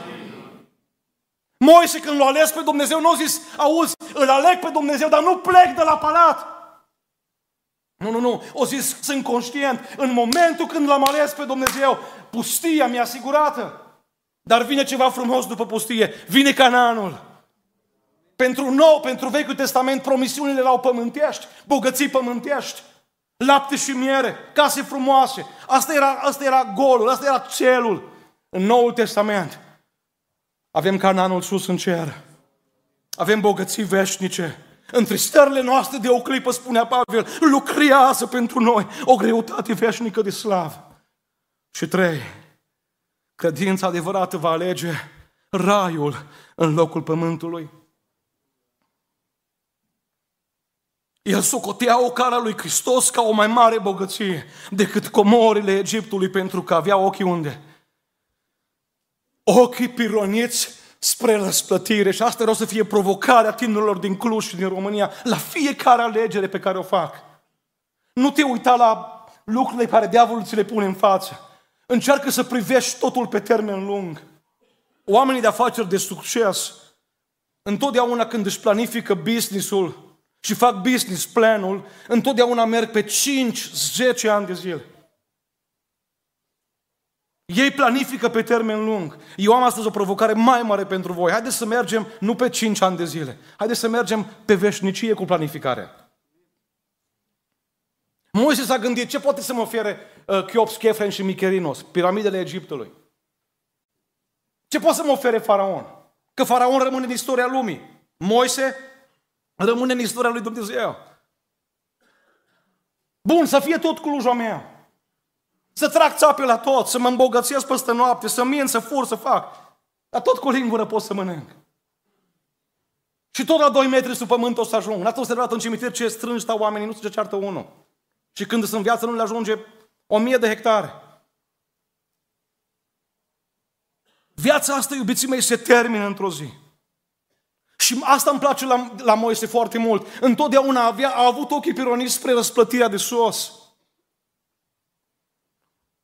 Moise când l-a ales pe Dumnezeu, nu a zis, auzi, îl aleg pe Dumnezeu, dar nu plec de la palat. Nu, nu, nu. O zis, sunt conștient. În momentul când l-am ales pe Dumnezeu, pustia mi-a asigurată. Dar vine ceva frumos după pustie. Vine Canaanul. Pentru nou, pentru Vechiul Testament, promisiunile erau pământești, bogății pământești, lapte și miere, case frumoase. Asta era, asta era golul, asta era celul. În Noul Testament avem Canaanul sus în cer. Avem bogății veșnice. Între stările noastre de o clipă, spunea Pavel, lucrează pentru noi o greutate veșnică de slavă. Și trei, credința adevărată va alege raiul în locul pământului. El socotea o cara lui Hristos ca o mai mare bogăție decât comorile Egiptului pentru că avea ochii unde? Ochii pironiți spre răsplătire și asta vreau să fie provocarea tinerilor din Cluj și din România la fiecare alegere pe care o fac. Nu te uita la lucrurile care diavolul ți le pune în față. Încearcă să privești totul pe termen lung. Oamenii de afaceri de succes, întotdeauna când își planifică businessul și fac business planul, întotdeauna merg pe 5-10 ani de zile. Ei planifică pe termen lung. Eu am astăzi o provocare mai mare pentru voi. Haideți să mergem nu pe 5 ani de zile. Haideți să mergem pe veșnicie cu planificarea. Moise s-a gândit ce poate să mă ofere uh, Chiops, Chefren și Micherinos, piramidele Egiptului. Ce poate să mă ofere faraon? Că faraon rămâne în istoria lumii. Moise rămâne în istoria lui Dumnezeu. Bun, să fie tot Clujul meu. Să trag țape la tot, să mă îmbogățesc peste noapte, să min, să fur, să fac. Dar tot cu lingură pot să mănânc. Și tot la 2 metri sub pământ o să ajung. N-ați observat în cimitir ce strângi stau oamenii, nu se ceartă unul. Și când sunt în viață nu le ajunge o mie de hectare. Viața asta, iubiții mei, se termină într-o zi. Și asta îmi place la, la Moise foarte mult. Întotdeauna avea, a avut ochii pironiți spre răsplătirea de sos.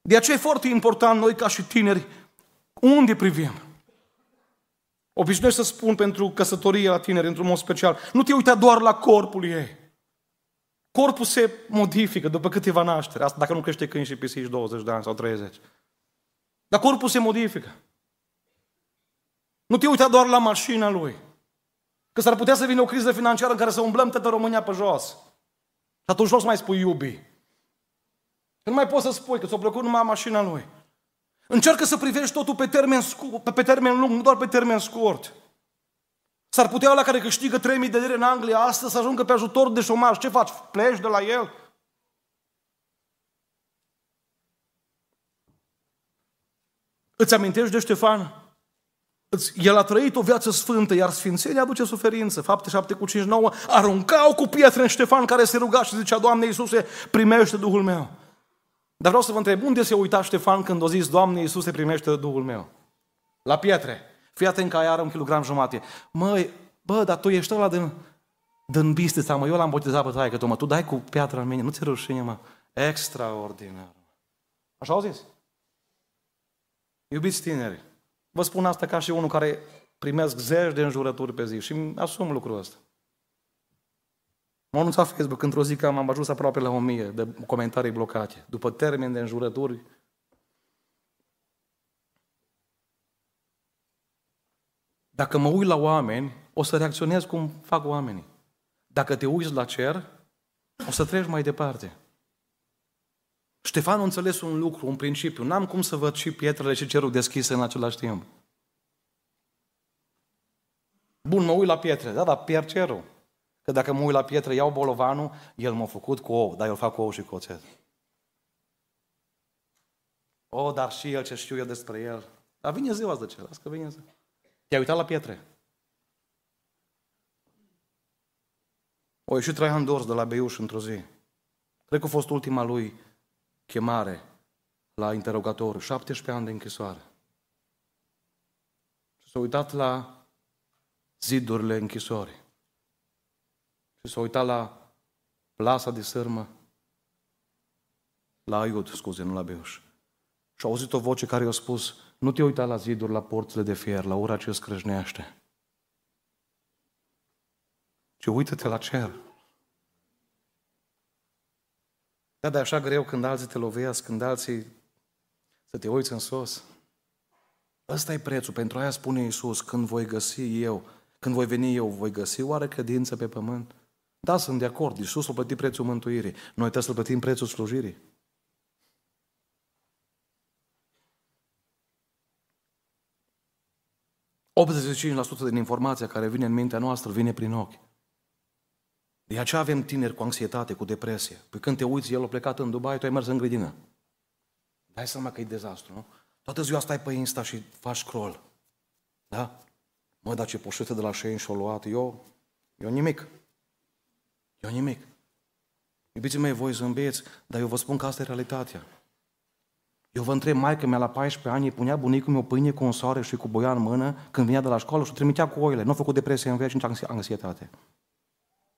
De aceea e foarte important noi ca și tineri, unde privim? Obișnuiesc să spun pentru căsătorie la tineri, într-un mod special, nu te uita doar la corpul ei. Corpul se modifică după câteva nașteri. Asta dacă nu crește câini și pisici 20 de ani sau 30. Dar corpul se modifică. Nu te uita doar la mașina lui. Că s-ar putea să vină o criză financiară în care să umblăm toată România pe jos. Și atunci nu o să mai spui iubi. Că nu mai poți să spui că ți-a plăcut numai mașina lui. Încearcă să privești totul pe termen, scurt, pe termen lung, nu doar pe termen scurt. S-ar putea la care câștigă 3.000 de lire în Anglia astăzi să ajungă pe ajutor de șomaj. Ce faci? Pleci de la el? Îți amintești de Ștefan? El a trăit o viață sfântă, iar sfințenia aduce suferință. Fapte 7 cu 5, 9, aruncau cu pietre în Ștefan care se ruga și zicea, Doamne Iisuse, primește Duhul meu. Dar vreau să vă întreb, unde se uita Ștefan când a zis, Doamne Iisuse, primește Duhul meu? La pietre. Fii atent că aia are un kilogram jumate. Măi, bă, dar tu ești ăla din, din bistița, mă, eu l-am botezat pe taică, tu, mă, tu dai cu piatra în mine, nu ți rușine, mă. Extraordinar. Așa au zis? Iubiți tineri, vă spun asta ca și unul care primesc zeci de înjurături pe zi și asum lucrul ăsta. M-a anunțat Facebook într-o zi că am ajuns aproape la o mie de comentarii blocate, după termen de înjurături. Dacă mă uit la oameni, o să reacționez cum fac oamenii. Dacă te uiți la cer, o să treci mai departe. Ștefan a înțeles un lucru, un principiu. N-am cum să văd și pietrele și cerul deschise în același timp. Bun, mă uit la pietre, da, dar pierd cerul. Că dacă mă uit la pietre, iau bolovanul, el m-a făcut cu ou, dar eu fac cu ou și cu oțet. O, dar și el, ce știu eu despre el. Dar vine ziua de cer, că vine ziua. Te-ai uitat la pietre? O ieșit Traian Dors de la Beiuș într-o zi. Cred că a fost ultima lui chemare la interogatoriu, 17 ani de închisoare. Și s-a uitat la zidurile închisorii. Și s-a uitat la plasa de sârmă, la Aiud, scuze, nu la Beiuș. Și a auzit o voce care i-a spus, nu te uita la ziduri, la porțile de fier, la ura ce scrâșnește. Ci uită-te la cer. Da, dar e așa greu când alții te lovesc, când alții să te uiți în sus. Ăsta e prețul. Pentru aia spune Iisus, când voi găsi eu, când voi veni eu, voi găsi oare credință pe pământ? Da, sunt de acord. Iisus a plătit prețul mântuirii. Noi trebuie să plătim prețul slujirii. ...85% din informația care vine în mintea noastră vine prin ochi. De aceea avem tineri cu anxietate, cu depresie. Păi când te uiți, el a plecat în Dubai, tu ai mers în grădină. Dai seama că e dezastru, nu? Toată ziua stai pe Insta și faci scroll. Da? Mă, dar ce poșetă de la Shein și-o luat. Eu, eu nimic. Eu nimic. Iubiții mei, voi zâmbiți, dar eu vă spun că asta e realitatea. Eu vă întreb, maică mea la 14 ani îi punea bunicul meu pâine cu un soare și cu boia în mână când vinea de la școală și o trimitea cu oile. Nu a făcut depresie în viață, nici anxietate.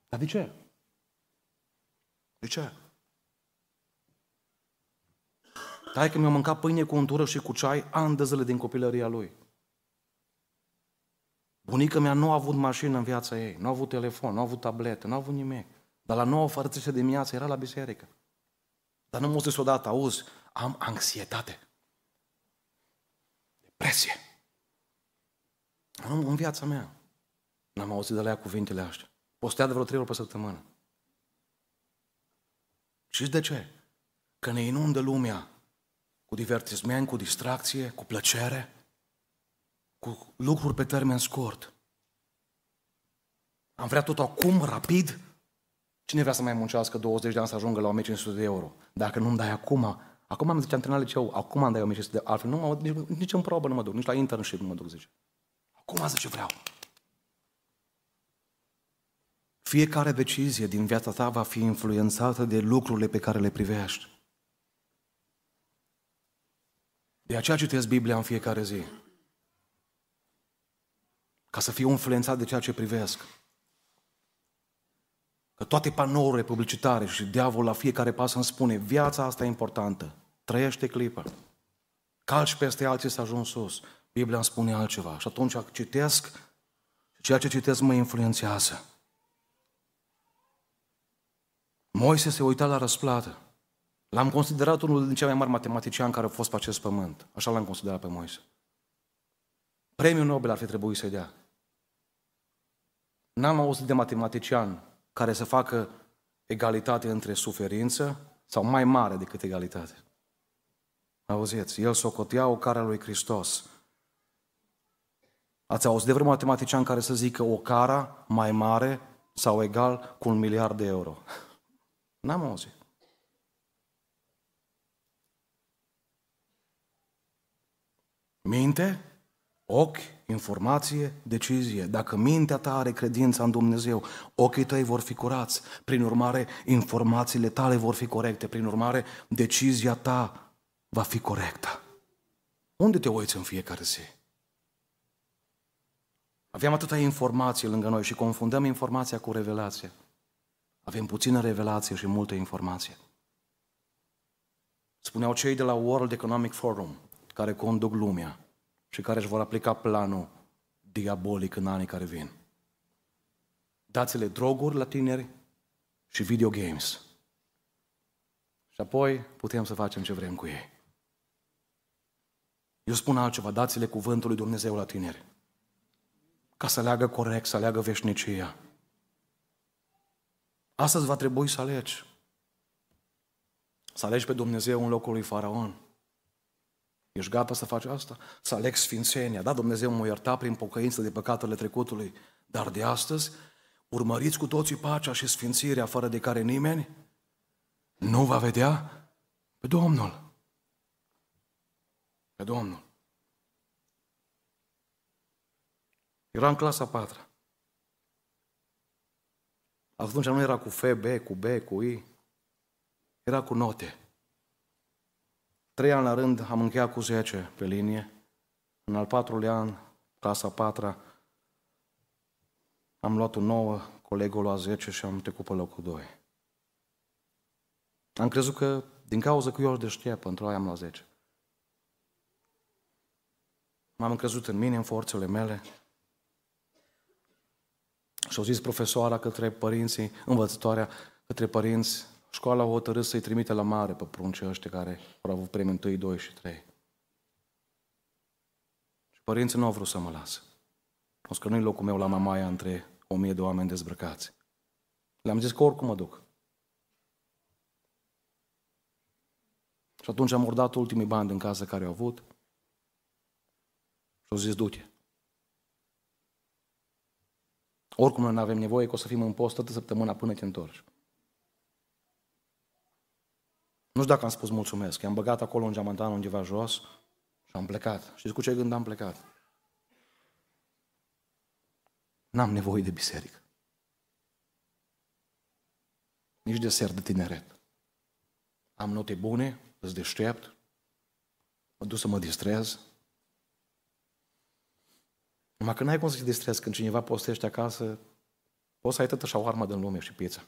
Dar de ce? De ce? Tai că mi-a mâncat pâine cu untură și cu ceai ani de zile din copilăria lui. Bunica mea nu a avut mașină în viața ei, nu a avut telefon, nu a avut tabletă, nu a avut nimic. Dar la nouă fără de dimineață era la biserică. Dar nu m-a zis odată, auzi, am anxietate. Depresie. Nu, în viața mea. N-am auzit de la ea cuvintele astea. Postea de vreo trei ori pe săptămână. Și de ce? Că ne inundă lumea cu divertisment, cu distracție, cu plăcere, cu lucruri pe termen scurt. Am vrea tot acum, rapid. Cine vrea să mai muncească 20 de ani să ajungă la 1500 de euro? Dacă nu-mi dai acum, acum am zice antrenat liceu, acum am dai 1500 de altfel nu mă, nici, nici în probă nu mă duc, nici la internship nu mă duc, zice. Acum zice vreau. Fiecare decizie din viața ta va fi influențată de lucrurile pe care le privești. De aceea citesc Biblia în fiecare zi. Ca să fiu influențat de ceea ce privesc. Că toate panourile publicitare și diavolul la fiecare pas îmi spune viața asta e importantă. Trăiește clipa. Calci peste alții să ajung sus. Biblia îmi spune altceva. Și atunci citesc și ceea ce citesc mă influențează. Moise se uita la răsplată. L-am considerat unul din cei mai mari matematiciani care au fost pe acest pământ. Așa l-am considerat pe Moise. Premiul Nobel ar fi trebuit să-i dea. N-am auzit de matematician care să facă egalitate între suferință sau mai mare decât egalitate. Auziți, el socotea o cara lui Hristos. Ați auzit de vreun matematician care să zică o cara mai mare sau egal cu un miliard de euro? N-am auzit. Minte, ochi, informație, decizie. Dacă mintea ta are credința în Dumnezeu, ochii tăi vor fi curați. Prin urmare, informațiile tale vor fi corecte. Prin urmare, decizia ta va fi corectă. Unde te uiți în fiecare zi? Aveam atâta informație lângă noi și confundăm informația cu revelația. Avem puțină revelație și multă informație. Spuneau cei de la World Economic Forum, care conduc lumea și care își vor aplica planul diabolic în anii care vin. Dați-le droguri la tineri și video games. Și apoi putem să facem ce vrem cu ei. Eu spun altceva, dați-le cuvântul lui Dumnezeu la tineri. Ca să leagă corect, să leagă veșnicia. Astăzi va trebui să alegi. Să alegi pe Dumnezeu în locul lui Faraon. Ești gata să faci asta? Să alegi sfințenia. Da, Dumnezeu mă ierta prin pocăință de păcatele trecutului, dar de astăzi urmăriți cu toții pacea și sfințirea fără de care nimeni nu va vedea pe Domnul. Pe Domnul. Era în clasa 4. Atunci nu era cu F, B, cu B, cu I. Era cu note. Trei ani la rând am încheiat cu 10 pe linie. În al patrulea an, clasa 4 am luat un 9, colegul la 10 și am trecut pe locul 2. Am crezut că, din cauza că eu aș deștept, pentru aia am luat 10. M-am încrezut în mine, în forțele mele. Și au zis profesoara către părinții, învățătoarea către părinți, școala a hotărât să-i trimite la mare pe pruncii ăștia care au avut premii 1, 2 și 3. Și părinții nu au vrut să mă lasă. O că nu-i locul meu la Mamaia între o mie de oameni dezbrăcați. Le-am zis că oricum mă duc. Și atunci am ordat ultimii bani din casă care au avut și au zis, du-te. Oricum nu avem nevoie că o să fim în post toată săptămâna până te întorci. Nu știu dacă am spus mulțumesc. I-am băgat acolo un geamantan undeva jos și am plecat. Știți cu ce gând am plecat? N-am nevoie de biserică. Nici de ser de tineret. Am note bune, îți deștept, mă duc să mă distrez. Numai că n-ai cum să te distrezi când cineva postește acasă, poți să ai toată șaurma din lume și pizza.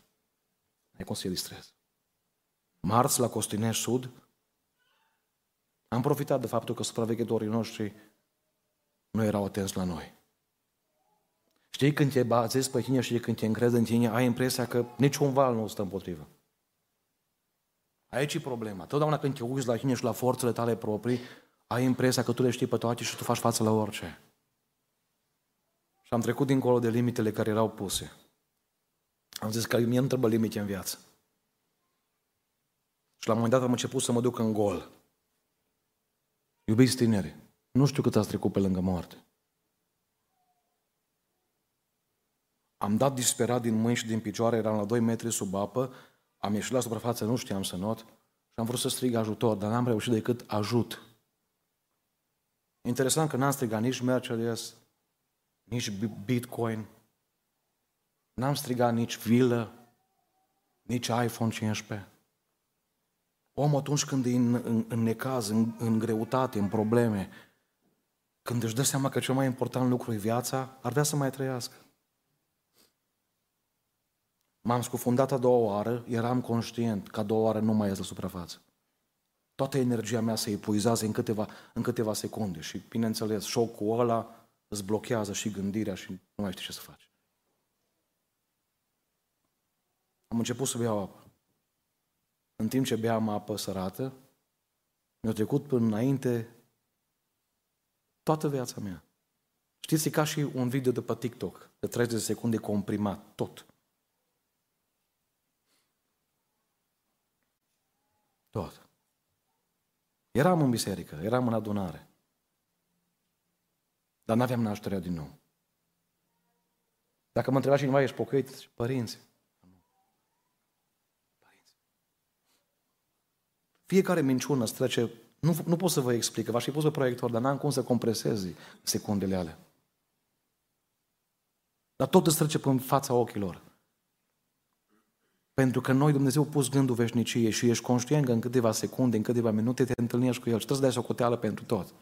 N-ai cum să te distrezi. Marți, la Costinești Sud, am profitat de faptul că supraveghetorii noștri nu erau atenți la noi. Știi, când te bazezi pe tine și când te încrezi în tine, ai impresia că niciun val nu stă împotrivă. Aici e problema. Totdeauna când te uiți la tine și la forțele tale proprii, ai impresia că tu le știi pe toate și tu faci față la orice. Și am trecut dincolo de limitele care erau puse. Am zis că mie nu trebuie limite în viață. Și la un moment dat am început să mă duc în gol. Iubiți tineri, nu știu cât ați trecut pe lângă moarte. Am dat disperat din mâini și din picioare, eram la 2 metri sub apă, am ieșit la suprafață, nu știam să not și am vrut să strig ajutor, dar n-am reușit decât ajut. Interesant că n-am strigat nici Mercedes, nici Bitcoin, n-am strigat nici vilă, nici iPhone 15. Omul atunci când e în, în, în necaz, în, în greutate, în probleme, când își dă seama că cel mai important lucru e viața, ar vrea să mai trăiască. M-am scufundat a doua oară, eram conștient că a doua oară nu mai ies la suprafață. Toată energia mea se epuizează în câteva, în câteva secunde și, bineînțeles, șocul ăla îți blochează și gândirea și nu mai știi ce să faci. Am început să beau apă. În timp ce beam apă sărată, mi-a trecut până înainte toată viața mea. Știți, e ca și un video de pe TikTok, de 30 de secunde comprimat, tot. Tot. Eram în biserică, eram în adunare. Dar n-aveam nașterea din nou. Dacă mă întreba cineva, ești pocăit? Părinți. Părinți. Fiecare minciună îți trece, nu, nu pot să vă explic, v-aș fi pus pe proiector, dar n-am cum să compresezi secundele alea. Dar tot îți trece pe fața ochilor. Pentru că noi, Dumnezeu, a pus gândul veșniciei și ești conștient că în câteva secunde, în câteva minute te întâlnești cu El și trebuie să dai socoteală pentru tot.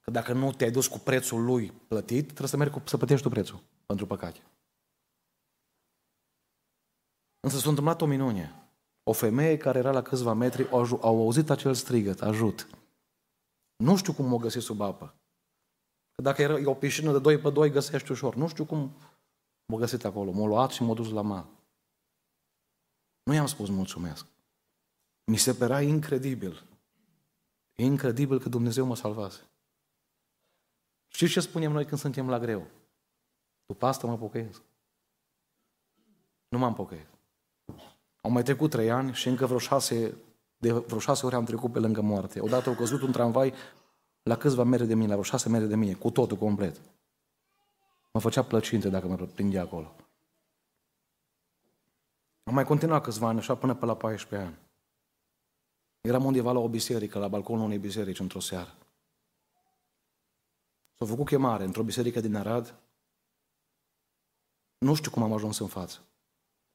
Că dacă nu te-ai dus cu prețul lui plătit, trebuie să mergi cu, să plătești tu prețul pentru păcate. Însă s-a întâmplat o minune. O femeie care era la câțiva metri au, au auzit acel strigăt, ajut. Nu știu cum o găsit sub apă. Că dacă era o piscină de 2 pe 2, găsești ușor. Nu știu cum m-a găsit acolo. M-a luat și m-a dus la mal. Nu i-am spus mulțumesc. Mi se părea incredibil. Incredibil că Dumnezeu mă salvase. Știți ce spunem noi când suntem la greu? După asta mă pocăiesc. Nu m-am pocăit. Au mai trecut trei ani și încă vreo șase, de vreo șase ori am trecut pe lângă moarte. Odată au căzut un tramvai la câțiva mere de mine, la vreo șase mere de mine, cu totul complet. Mă făcea plăcinte dacă mă prindea acolo. Am mai continuat câțiva ani, așa până pe la 14 ani. Eram undeva la o biserică, la balconul unei biserici, într-o seară. S-a făcut chemare într-o biserică din Arad. Nu știu cum am ajuns în față.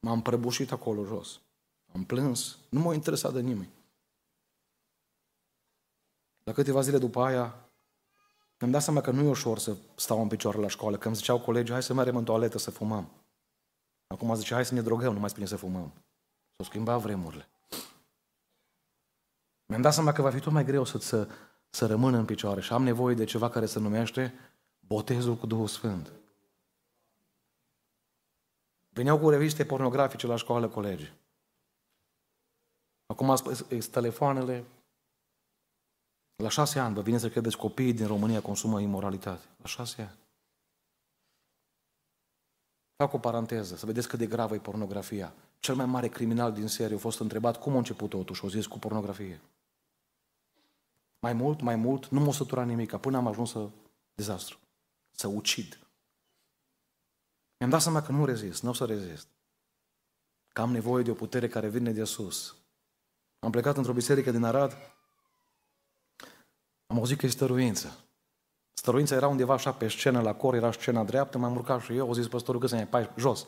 M-am prăbușit acolo jos. Am plâns. Nu m-a interesat de nimeni. La câteva zile după aia, îmi dat seama că nu e ușor să stau în picioare la școală. Când ziceau colegii, hai să mergem în toaletă să fumăm. Acum zice, hai să ne drogăm, nu mai spune să fumăm. S-au schimbat vremurile. Mi-am dat seama că va fi tot mai greu să, să, să rămân în picioare și am nevoie de ceva care se numește botezul cu Duhul Sfânt. Veneau cu reviste pornografice la școală colegii. Acum sunt telefoanele. La șase ani, vă vine să credeți copiii din România consumă imoralitate. La șase ani. Fac o paranteză, să vedeți cât de gravă e pornografia. Cel mai mare criminal din serie a fost întrebat cum a început totuși, o zis cu pornografie. Mai mult, mai mult, nu m-a săturat nimic, până am ajuns să dezastru, să ucid. Mi-am dat seama că nu rezist, nu o să rezist. Că am nevoie de o putere care vine de sus. Am plecat într-o biserică din Arad, am auzit că e stăruință. Stăruința era undeva așa pe scenă, la cor era scena dreaptă, m-am urcat și eu, au zis păstorul că să ne jos.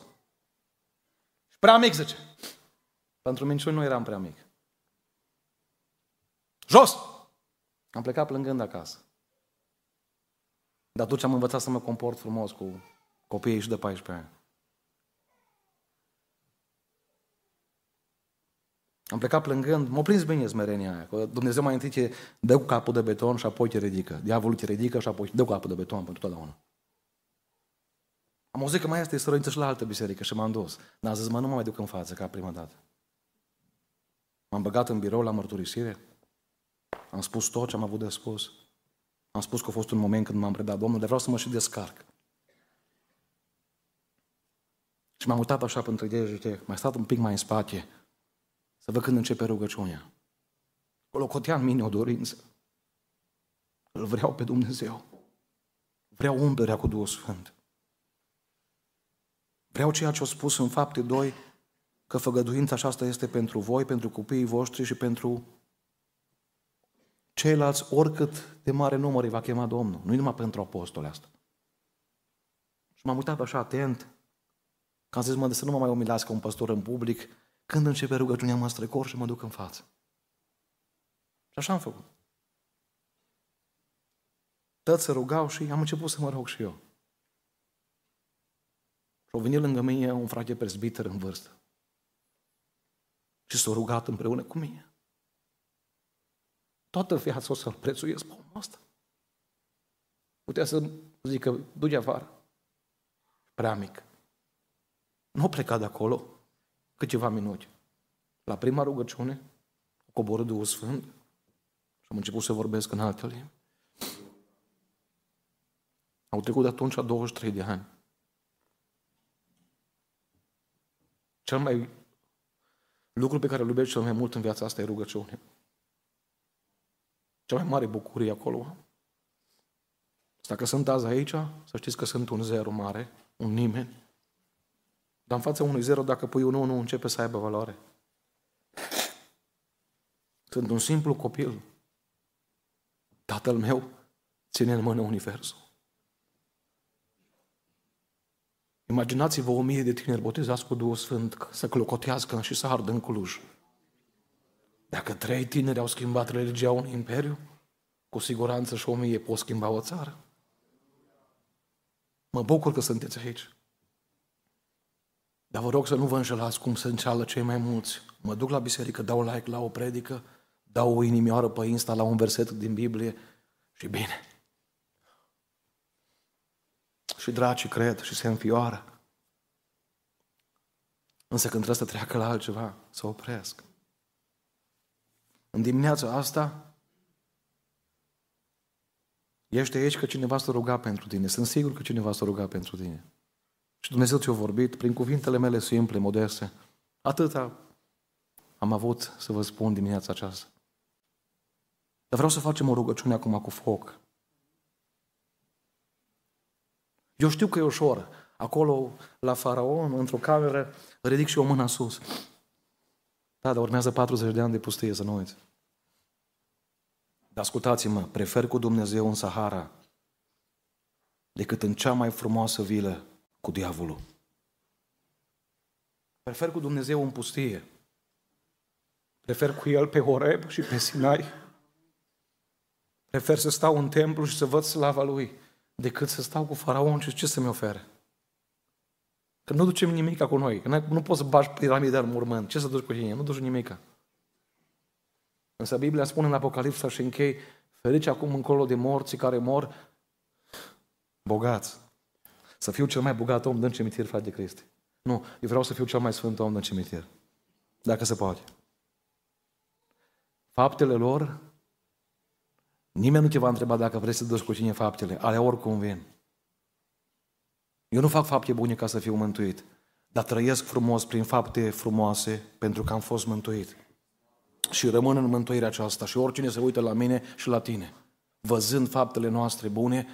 Și prea mic, zice. Pentru minciuni nu eram prea mic. Jos! Am plecat plângând acasă. Dar atunci am învățat să mă comport frumos cu copiii și de 14 ani. Am plecat plângând, m-a prins bine smerenia aia, că Dumnezeu mai întâi te dă cu capul de beton și apoi te ridică. Diavolul te ridică și apoi te dă cu capul de beton pentru totdeauna. Am auzit că mai este străință și la altă biserică și m-am dus. Dar am zis, mă, nu mă mai duc în față ca prima dată. M-am băgat în birou la mărturisire. Am spus tot ce am avut de spus. Am spus că a fost un moment când m-am predat Domnul, dar vreau să mă și descarc. Și m-am uitat așa pentru degete, mai stat un pic mai în spate, să văd când începe rugăciunea. Acolo cotea în mine o dorință. Îl vreau pe Dumnezeu. Vreau umblerea cu Duhul Sfânt. Vreau ceea ce a spus în fapte 2, că făgăduința aceasta este pentru voi, pentru copiii voștri și pentru ceilalți, oricât de mare număr îi va chema Domnul. Nu numai pentru apostole asta. Și m-am uitat așa atent, că am zis, mă, de să nu mă mai umilească un păstor în public, când începe rugăciunea mă strecor și mă duc în față. Și așa am făcut. Toți se rugau și am început să mă rog și eu. Și au venit lângă mine un frate presbiter în vârstă. Și s-a rugat împreună cu mine. Toată viața o să-l prețuiesc pe omul ăsta. Putea să zică, du afară. Prea mic. Nu a plecat de acolo câteva minute. La prima rugăciune, coborâ Duhul Sfânt și am început să vorbesc în alte limbi. Au trecut de atunci 23 de ani. Cel mai lucru pe care îl iubesc cel mai mult în viața asta e rugăciune. Cea mai mare bucurie acolo. Dacă sunt azi aici, să știți că sunt un zero mare, un nimeni. Dar în fața unui zero, dacă pui un 1, începe să aibă valoare. Sunt un simplu copil. Tatăl meu ține în mână Universul. Imaginați-vă o mie de tineri botezați cu Duhul Sfânt să clocotească și să ardă în Cluj. Dacă trei tineri au schimbat religia unui imperiu, cu siguranță și o mie pot schimba o țară. Mă bucur că sunteți aici. Dar vă rog să nu vă înșelați cum se înceală cei mai mulți. Mă duc la biserică, dau like la o predică, dau o inimioară pe Insta la un verset din Biblie și bine. Și dracii cred și se înfioară. Însă când trebuie să treacă la altceva, să opresc. În dimineața asta, ești aici că cineva să ruga pentru tine. Sunt sigur că cineva să ruga pentru tine. Și Dumnezeu ți-a vorbit prin cuvintele mele simple, modeste. Atâta am avut să vă spun dimineața aceasta. Dar vreau să facem o rugăciune acum cu foc. Eu știu că e ușor. Acolo, la faraon, într-o cameră, ridic și o mână sus. Da, dar urmează 40 de ani de pustie, să nu uiți. Dar ascultați-mă, prefer cu Dumnezeu în Sahara decât în cea mai frumoasă vilă cu diavolul. Prefer cu Dumnezeu în pustie. Prefer cu El pe Horeb și pe Sinai. Prefer să stau în templu și să văd slava Lui decât să stau cu faraon și ce să-mi ofere. Că nu ducem nimic cu noi. Că nu poți să bagi piramida în mormânt. Ce să duci cu tine? Nu duci nimic. Însă Biblia spune în Apocalipsa și închei, ferici acum încolo de morții care mor bogați. Să fiu cel mai bogat om din cimitir, frate de Cristi. Nu, eu vreau să fiu cel mai sfânt om din cimitir. Dacă se poate. Faptele lor, nimeni nu te va întreba dacă vrei să duci cu cine faptele, ale oricum vin. Eu nu fac fapte bune ca să fiu mântuit, dar trăiesc frumos prin fapte frumoase pentru că am fost mântuit. Și rămân în mântuirea aceasta și oricine se uită la mine și la tine, văzând faptele noastre bune,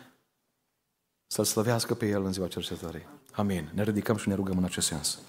să-L slăvească pe El în ziua cercetării. Amin. Ne ridicăm și ne rugăm în acest sens.